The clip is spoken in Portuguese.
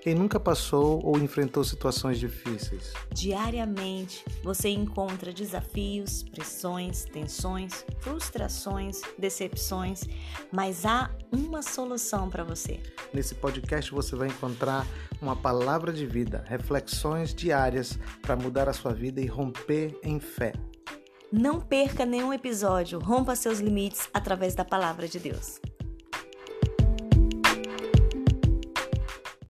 Quem nunca passou ou enfrentou situações difíceis? Diariamente você encontra desafios, pressões, tensões, frustrações, decepções, mas há uma solução para você. Nesse podcast você vai encontrar uma palavra de vida, reflexões diárias para mudar a sua vida e romper em fé. Não perca nenhum episódio, rompa seus limites através da palavra de Deus.